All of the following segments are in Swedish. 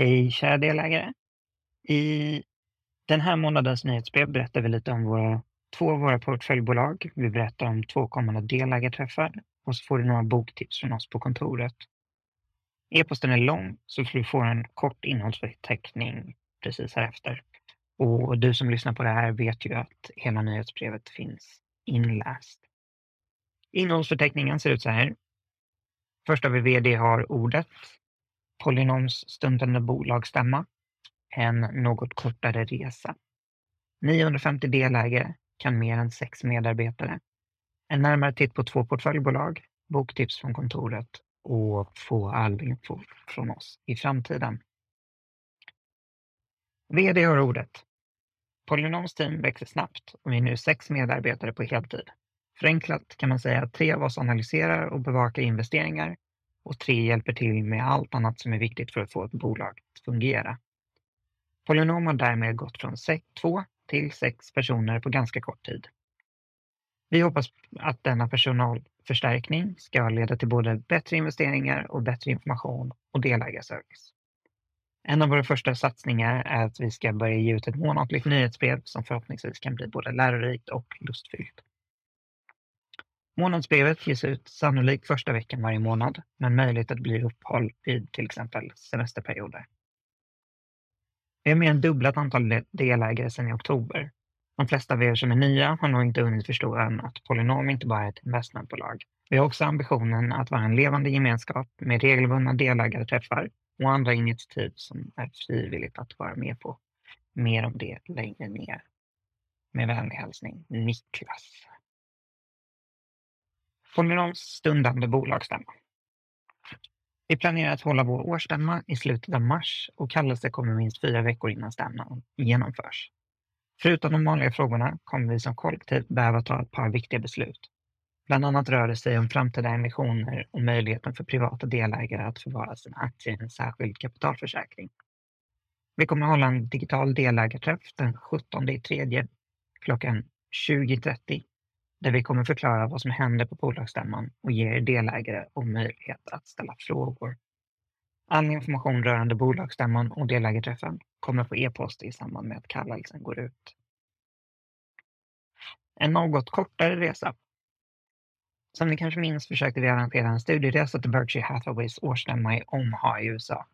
Hej kära delägare! I den här månadens nyhetsbrev berättar vi lite om våra, två av våra portföljbolag. Vi berättar om två kommande delägarträffar och så får du några boktips från oss på kontoret. E-posten är lång så du får en kort innehållsförteckning precis här efter. Och du som lyssnar på det här vet ju att hela nyhetsbrevet finns inläst. Innehållsförteckningen ser ut så här. Först har vi VD har ordet. Polynoms stundande bolagsstämma. En något kortare resa. 950 delägare kan mer än sex medarbetare. En närmare titt på två portföljbolag, boktips från kontoret och få all info från oss i framtiden. VD har ordet. Polynoms team växer snabbt och vi är nu sex medarbetare på heltid. Förenklat kan man säga att tre av oss analyserar och bevakar investeringar och tre hjälper till med allt annat som är viktigt för att få ett bolag att fungera. Polynom har därmed gått från två till sex personer på ganska kort tid. Vi hoppas att denna personalförstärkning ska leda till både bättre investeringar och bättre information och delägarservice. En av våra första satsningar är att vi ska börja ge ut ett månatligt nyhetsbrev som förhoppningsvis kan bli både lärorikt och lustfyllt. Månadsbrevet ges ut sannolikt första veckan varje månad, men möjligt att bli uppehåll vid till exempel semesterperioder. Vi har mer än dubblat antalet delägare sedan i oktober. De flesta av er som är nya har nog inte hunnit förstå än att Polynom inte bara är ett investmentbolag. Vi har också ambitionen att vara en levande gemenskap med regelbundna delägarträffar och andra initiativ som är frivilligt att vara med på. Mer om det längre ner. Med vänlig hälsning Niklas. Polynoms stundande bolagsstämma. Vi planerar att hålla vår årsstämma i slutet av mars och kallelse kommer minst fyra veckor innan stämman genomförs. Förutom de vanliga frågorna kommer vi som kollektiv behöva ta ett par viktiga beslut. Bland annat rör det sig om framtida emissioner och möjligheten för privata delägare att förvara sina aktier i en särskild kapitalförsäkring. Vi kommer att hålla en digital delägarträff den 17 i tredje klockan 20.30 där vi kommer förklara vad som händer på bolagsstämman och ge er delägare och möjlighet att ställa frågor. All information rörande bolagsstämman och delägarträffen kommer på e-post i samband med att kallelsen liksom går ut. En något kortare resa. Som ni kanske minns försökte vi arrangera en studieresa till Berkshire Hathaways årsstämma i Omaha i USA.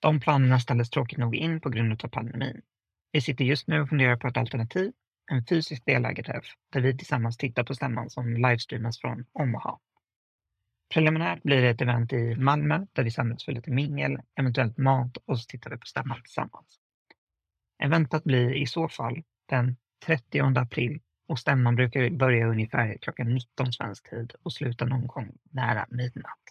De planerna ställdes tråkigt nog in på grund av pandemin. Vi sitter just nu och funderar på ett alternativ en fysisk delägarträff där vi tillsammans tittar på stämman som livestreamas från Omaha. Preliminärt blir det ett event i Malmö där vi samlas för lite mingel, eventuellt mat och så tittar vi på stämman tillsammans. Eventet blir i så fall den 30 april och stämman brukar börja ungefär klockan 19 svensk tid och sluta någon gång nära midnatt.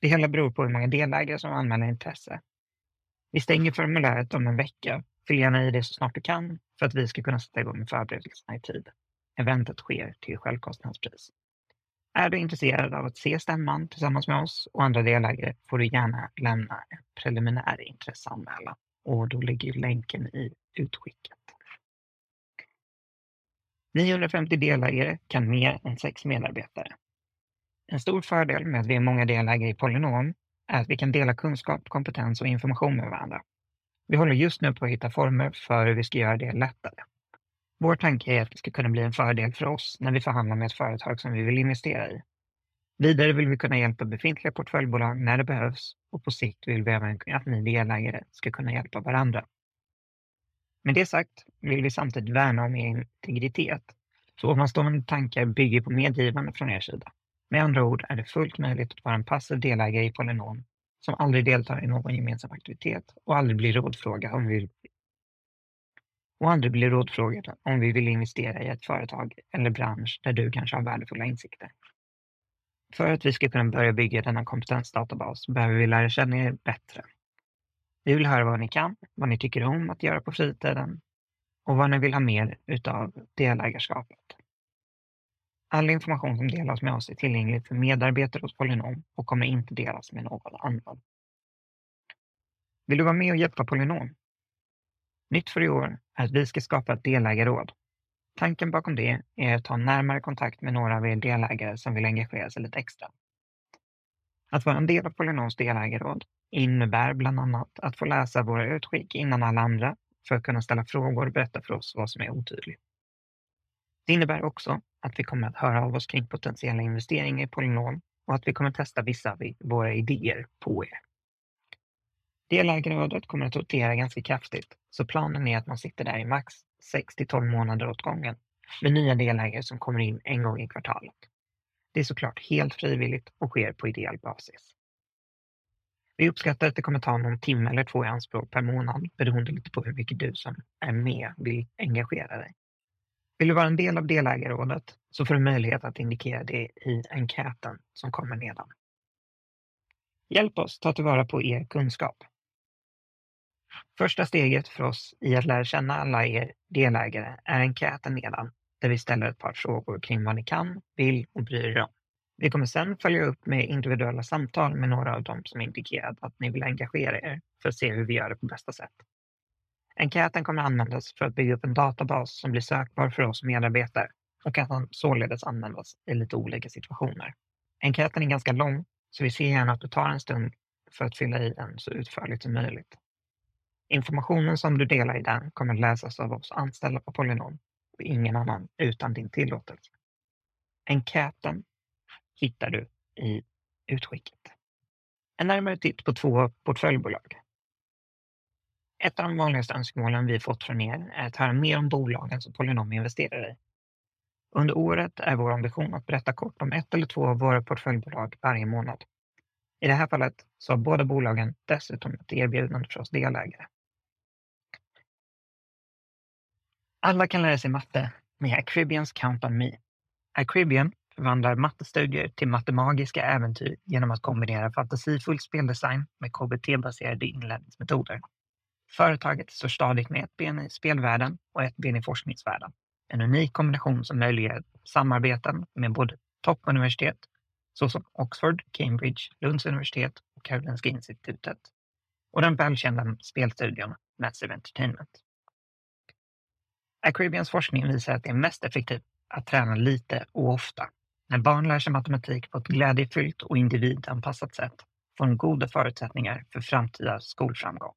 Det hela beror på hur många delägare som anmäler intresse. Vi stänger formuläret om en vecka. Fyll gärna i det så snart du kan för att vi ska kunna sätta igång med förberedelserna i tid. Eventet sker till självkostnadspris. Är du intresserad av att se stämman tillsammans med oss och andra delägare får du gärna lämna en preliminär intresseanmälan och då ligger länken i utskicket. 950 delägare kan mer än sex medarbetare. En stor fördel med att vi är många delägare i Polynom är att vi kan dela kunskap, kompetens och information med varandra. Vi håller just nu på att hitta former för hur vi ska göra det lättare. Vår tanke är att det ska kunna bli en fördel för oss när vi förhandlar med ett företag som vi vill investera i. Vidare vill vi kunna hjälpa befintliga portföljbolag när det behövs och på sikt vill vi även att ni delägare ska kunna hjälpa varandra. Med det sagt vill vi samtidigt värna om er integritet, så ovanstående tankar bygger på medgivande från er sida. Med andra ord är det fullt möjligt att vara en passiv delägare i Polynom som aldrig deltar i någon gemensam aktivitet och aldrig blir rådfrågad om vi vill och aldrig blir rådfrågad om vi vill investera i ett företag eller bransch där du kanske har värdefulla insikter. För att vi ska kunna börja bygga denna kompetensdatabas behöver vi lära känna er bättre. Vi vill höra vad ni kan, vad ni tycker om att göra på fritiden och vad ni vill ha mer utav delägarskapet. All information som delas med oss är tillgänglig för medarbetare hos Polynom och kommer inte delas med någon annan. Vill du vara med och hjälpa Polynom? Nytt för i år är att vi ska skapa ett delägarråd. Tanken bakom det är att ta närmare kontakt med några av er delägare som vill engagera sig lite extra. Att vara en del av Polynoms delägarråd innebär bland annat att få läsa våra utskick innan alla andra för att kunna ställa frågor och berätta för oss vad som är otydligt. Det innebär också att vi kommer att höra av oss kring potentiella investeringar i Polynom och att vi kommer att testa vissa av våra idéer på er. Delägarrådet kommer att rotera ganska kraftigt, så planen är att man sitter där i max 6 till 12 månader åt gången med nya delägare som kommer in en gång i kvartalet. Det är såklart helt frivilligt och sker på ideell basis. Vi uppskattar att det kommer ta någon timme eller två i anspråk per månad beroende lite på hur mycket du som är med vill engagera dig. Vill du vara en del av delägarrådet så får du möjlighet att indikera det i enkäten som kommer nedan. Hjälp oss ta tillvara på er kunskap. Första steget för oss i att lära känna alla er delägare är enkäten nedan, där vi ställer ett par frågor kring vad ni kan, vill och bryr er om. Vi kommer sedan följa upp med individuella samtal med några av dem som indikerat att ni vill engagera er för att se hur vi gör det på bästa sätt. Enkäten kommer användas för att bygga upp en databas som blir sökbar för oss medarbetare och kan således användas i lite olika situationer. Enkäten är ganska lång, så vi ser gärna att du tar en stund för att fylla i den så utförligt som möjligt. Informationen som du delar i den kommer läsas av oss anställda på Polynom och ingen annan utan din tillåtelse. Enkäten hittar du i utskicket. En närmare titt på två portföljbolag. Ett av de vanligaste önskemålen vi fått från er är att höra mer om bolagen som Polynom investerar i. Under året är vår ambition att berätta kort om ett eller två av våra portföljbolag varje månad. I det här fallet så har båda bolagen dessutom ett erbjudande för oss delägare. Alla kan lära sig matte med Acribians Count on Me. Acribian förvandlar mattestudier till matemagiska äventyr genom att kombinera fantasifull speldesign med KBT-baserade inlärningsmetoder. Företaget står stadigt med ett ben i spelvärlden och ett ben i forskningsvärlden. En unik kombination som möjliggör samarbeten med både toppuniversitet såsom Oxford, Cambridge, Lunds universitet och Karolinska institutet och den välkända spelstudion Massive Entertainment. Acribians forskning visar att det är mest effektivt att träna lite och ofta. När barn lär sig matematik på ett glädjefyllt och individanpassat sätt får de goda förutsättningar för framtida skolframgång.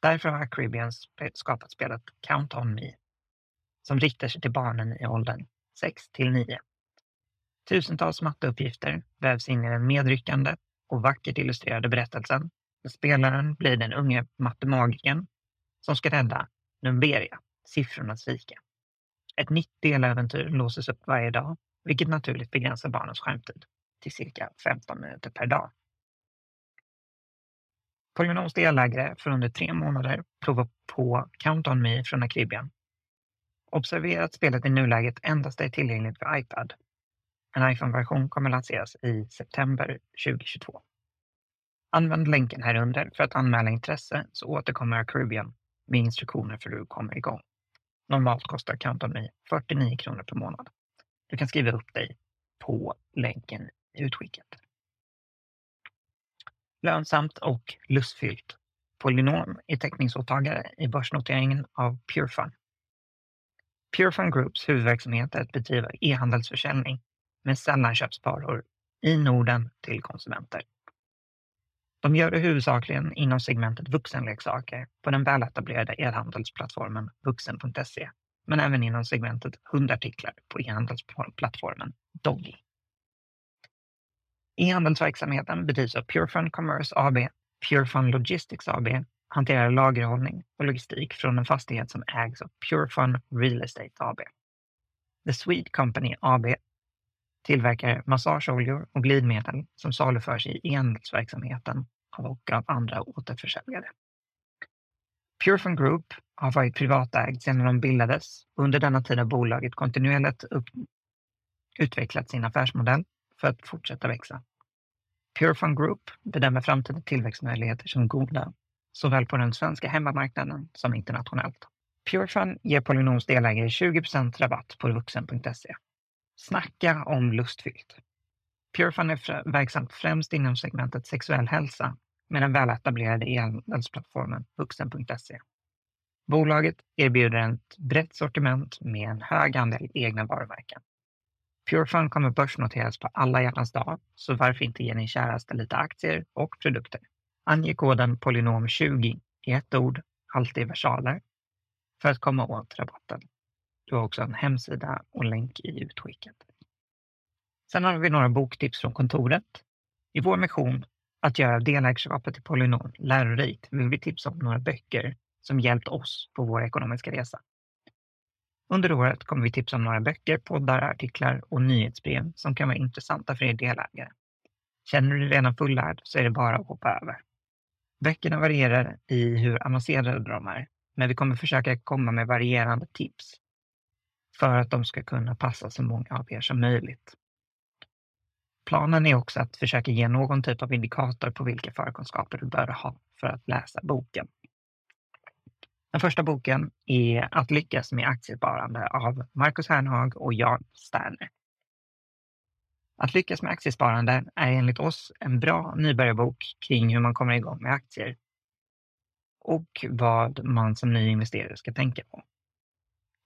Därför har Caribbean skapat spelet Count On Me som riktar sig till barnen i åldern 6 till 9. Tusentals matteuppgifter vävs in i den medryckande och vackert illustrerade berättelsen där spelaren blir den unge matemagikern som ska rädda Numberia, siffrornas rike. Ett nytt deläventyr låses upp varje dag, vilket naturligt begränsar barnens skärmtid till cirka 15 minuter per dag. Polynoms delägare får under tre månader prova på Count On Me från Acribian. Observera att spelet i nuläget endast är tillgängligt för iPad. En iPhone-version kommer lanseras i september 2022. Använd länken här under för att anmäla intresse så återkommer Acribian med instruktioner för hur du kommer igång. Normalt kostar Count On Me 49 kronor per månad. Du kan skriva upp dig på länken i utskicket. Lönsamt och lustfyllt. Polynom är täckningsåtagare i börsnoteringen av PureFun. PureFun Groups huvudverksamhet är att bedriva e-handelsförsäljning med sällanköpsvaror i Norden till konsumenter. De gör det huvudsakligen inom segmentet vuxenleksaker på den väletablerade e-handelsplattformen vuxen.se, men även inom segmentet hundartiklar på e-handelsplattformen Doggy. E-handelsverksamheten bedrivs av Purefund Commerce AB. Purefund Logistics AB hanterar lagerhållning och logistik från en fastighet som ägs av Purefund Real Estate AB. The Swede Company AB tillverkar massageoljor och glidmedel som saluförs i e-handelsverksamheten och av andra återförsäljare. Purefund Group har varit privatägd sedan de bildades. Under denna tid har bolaget kontinuerligt upp, utvecklat sin affärsmodell för att fortsätta växa. Purefund Group bedömer framtida tillväxtmöjligheter som goda, såväl på den svenska hemmamarknaden som internationellt. Purefund ger Polynoms delägare 20% rabatt på vuxen.se. Snacka om lustfyllt! Purefund är verksamt främst inom segmentet sexuell hälsa med den väletablerade e-handelsplattformen vuxen.se. Bolaget erbjuder ett brett sortiment med en hög andel egna varumärken. PureFund kommer börsnoteras på alla hjärtans dag, så varför inte ge din käraste lite aktier och produkter? Ange koden polynom20 i ett ord, alltid versaler, för att komma åt rabatten. Du har också en hemsida och länk i utskicket. Sen har vi några boktips från kontoret. I vår mission att göra delägarskapet i Polynom lärorikt vill vi tipsa om några böcker som hjälpt oss på vår ekonomiska resa. Under året kommer vi tipsa om några böcker, poddar, artiklar och nyhetsbrev som kan vara intressanta för er delägare. Känner du dig redan fullärd så är det bara att hoppa över. Böckerna varierar i hur avancerade de är, men vi kommer försöka komma med varierande tips för att de ska kunna passa så många av er som möjligt. Planen är också att försöka ge någon typ av indikator på vilka förkunskaper du bör ha för att läsa boken. Den första boken är Att lyckas med aktiesparande av Marcus Hernhag och Jan Sterner. Att lyckas med aktiesparande är enligt oss en bra nybörjarbok kring hur man kommer igång med aktier och vad man som ny investerare ska tänka på.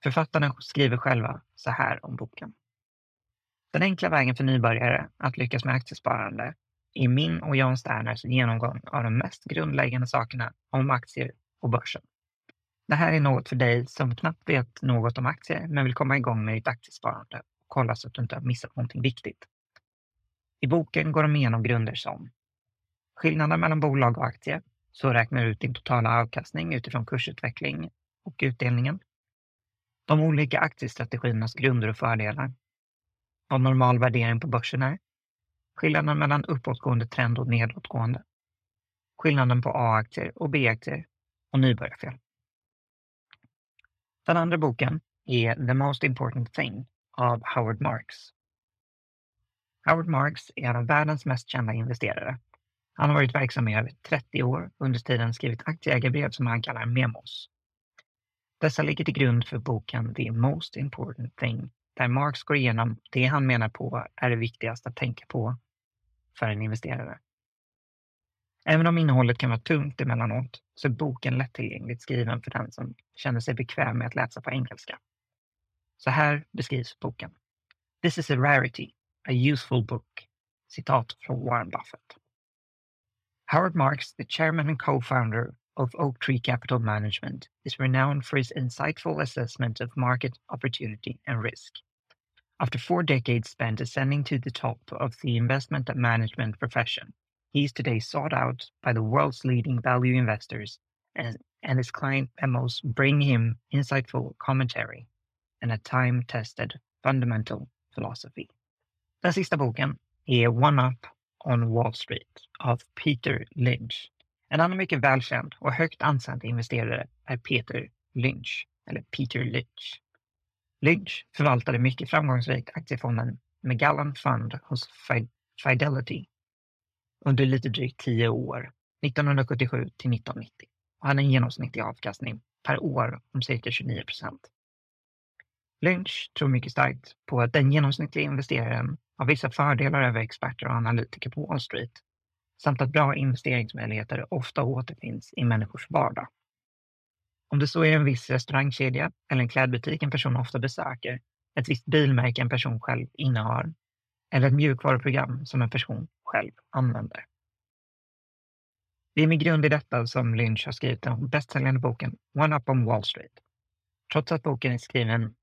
Författarna skriver själva så här om boken. Den enkla vägen för nybörjare att lyckas med aktiesparande är min och Jan Sterners genomgång av de mest grundläggande sakerna om aktier och börsen. Det här är något för dig som knappt vet något om aktier men vill komma igång med ditt aktiesparande och kolla så att du inte har missat någonting viktigt. I boken går de igenom grunder som skillnaden mellan bolag och aktier, så räknar du ut din totala avkastning utifrån kursutveckling och utdelningen. De olika aktiestrategiernas grunder och fördelar. Vad normal värdering på börsen är. Skillnaden mellan uppåtgående trend och nedåtgående. Skillnaden på A-aktier och B-aktier och nybörjarfel. Den andra boken är The Most Important Thing av Howard Marks. Howard Marks är en av världens mest kända investerare. Han har varit verksam i över 30 år och under tiden skrivit aktieägarbrev som han kallar memos. Dessa ligger till grund för boken The Most Important Thing, där Marx går igenom det han menar på är det viktigaste att tänka på för en investerare. Även om innehållet kan vara tungt emellanåt så är boken lättillgängligt skriven för den som känner sig bekväm med att läsa på engelska. Så här beskrivs boken. This is a rarity, a useful book. Citat från Warren Buffett. Howard Marks, the chairman and co-founder of Oak Tree Capital Management, is renowned for his insightful assessment of market opportunity and risk. After four decades spent ascending to the top of the investment management profession, He's today sought out by the world's leading value investors, and, and his client memos bring him insightful commentary and a time-tested fundamental philosophy. Den sista boken är One Up on Wall Street av Peter Lynch. En annan mycket välkänd och högt ansedd investerare är Peter Lynch, eller Peter Lynch. Lynch förvaltade mycket framgångsrikt aktiefonden Magellan Fund hos Fidelity under lite drygt tio år, 1977 till 1990 och hade en genomsnittlig avkastning per år om cirka 29 procent. Lynch tror mycket starkt på att den genomsnittliga investeraren har vissa fördelar över experter och analytiker på Wall Street samt att bra investeringsmöjligheter ofta återfinns i människors vardag. Om det så är en viss restaurangkedja eller en klädbutik en person ofta besöker, ett visst bilmärke en person själv innehar eller ett mjukvaruprogram som en person själv använder. Det är med grund i detta som Lynch har skrivit den bästsäljande boken One Up on Wall Street. Trots att boken är skriven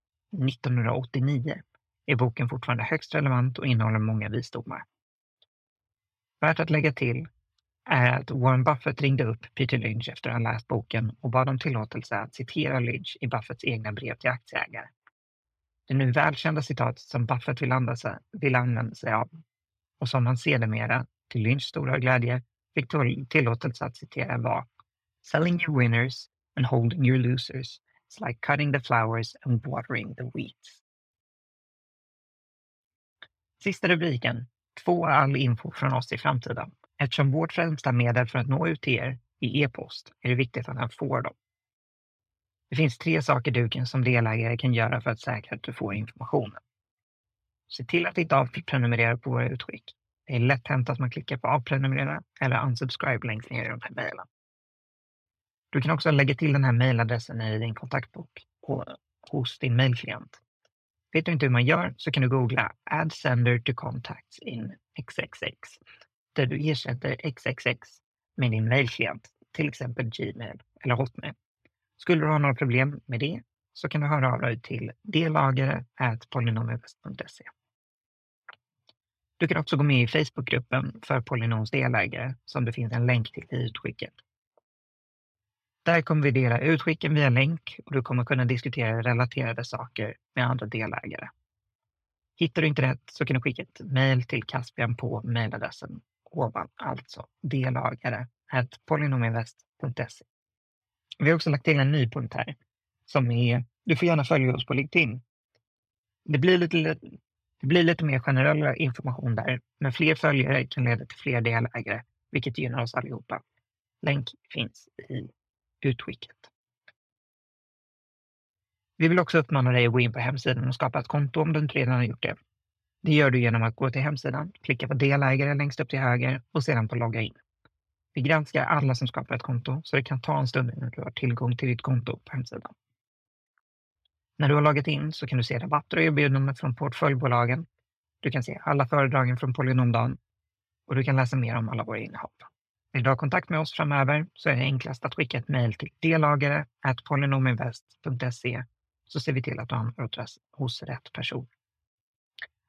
1989 är boken fortfarande högst relevant och innehåller många visdomar. Värt att lägga till är att Warren Buffett ringde upp Peter Lynch efter att ha läst boken och bad om tillåtelse att citera Lynch i Buffetts egna brev till aktieägare. Det nu välkända citatet som Buffett vill, sig, vill använda sig av och som han sedermera, till Lynchs stora glädje, fick tillåtelse att citera var Selling your winners and holding your losers is like cutting the flowers and watering the weeds. Sista rubriken. Två all info från oss i framtiden. Eftersom vårt främsta medel för att nå ut till er är e-post är det viktigt att han får dem. Det finns tre saker du som delägare kan göra för att säkra att du får informationen. Se till att inte avprenumerera på våra utskick. Det är lätt hänt att man klickar på avprenumerera eller unsubscribe längst ner i de här mejlen. Du kan också lägga till den här mejladressen i din kontaktbok på, hos din mejlklient. Vet du inte hur man gör så kan du googla Add sender to contacts in XXX där du ersätter XXX med din mailklient, till exempel Gmail eller Hotmail. Skulle du ha några problem med det så kan du höra av dig till delagare.polynominvest.se. Du kan också gå med i Facebookgruppen för Polynons delägare som det finns en länk till i utskicket. Där kommer vi dela utskicken via länk och du kommer kunna diskutera relaterade saker med andra delägare. Hittar du inte rätt så kan du skicka ett mejl till Caspian på mejladressen ovan, alltså delagare polynominvest.se. Vi har också lagt till en ny punkt här som är, du får gärna följa oss på LinkedIn. Det blir lite, det blir lite mer generell information där, men fler följare kan leda till fler delägare, vilket gynnar oss allihopa. Länk finns i utskicket. Vi vill också uppmana dig att gå in på hemsidan och skapa ett konto om du inte redan har gjort det. Det gör du genom att gå till hemsidan, klicka på delägare längst upp till höger och sedan på logga in. Vi granskar alla som skapar ett konto, så det kan ta en stund innan du har tillgång till ditt konto på hemsidan. När du har loggat in så kan du se rabatter och erbjudanden från portföljbolagen. Du kan se alla föredragen från Polynomdagen och du kan läsa mer om alla våra innehav. Vill du ha kontakt med oss framöver så är det enklast att skicka ett mejl till delagare.polynominvest.se så ser vi till att du hamnar hos rätt person.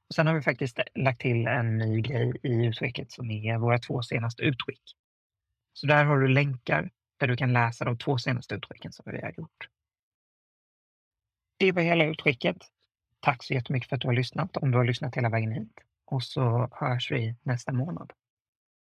Och sen har vi faktiskt lagt till en ny grej i utskicket som är våra två senaste utskick. Så där har du länkar där du kan läsa de två senaste utskicken som vi har gjort. Det var hela utskicket. Tack så jättemycket för att du har lyssnat, om du har lyssnat hela vägen hit. Och så hörs vi nästa månad.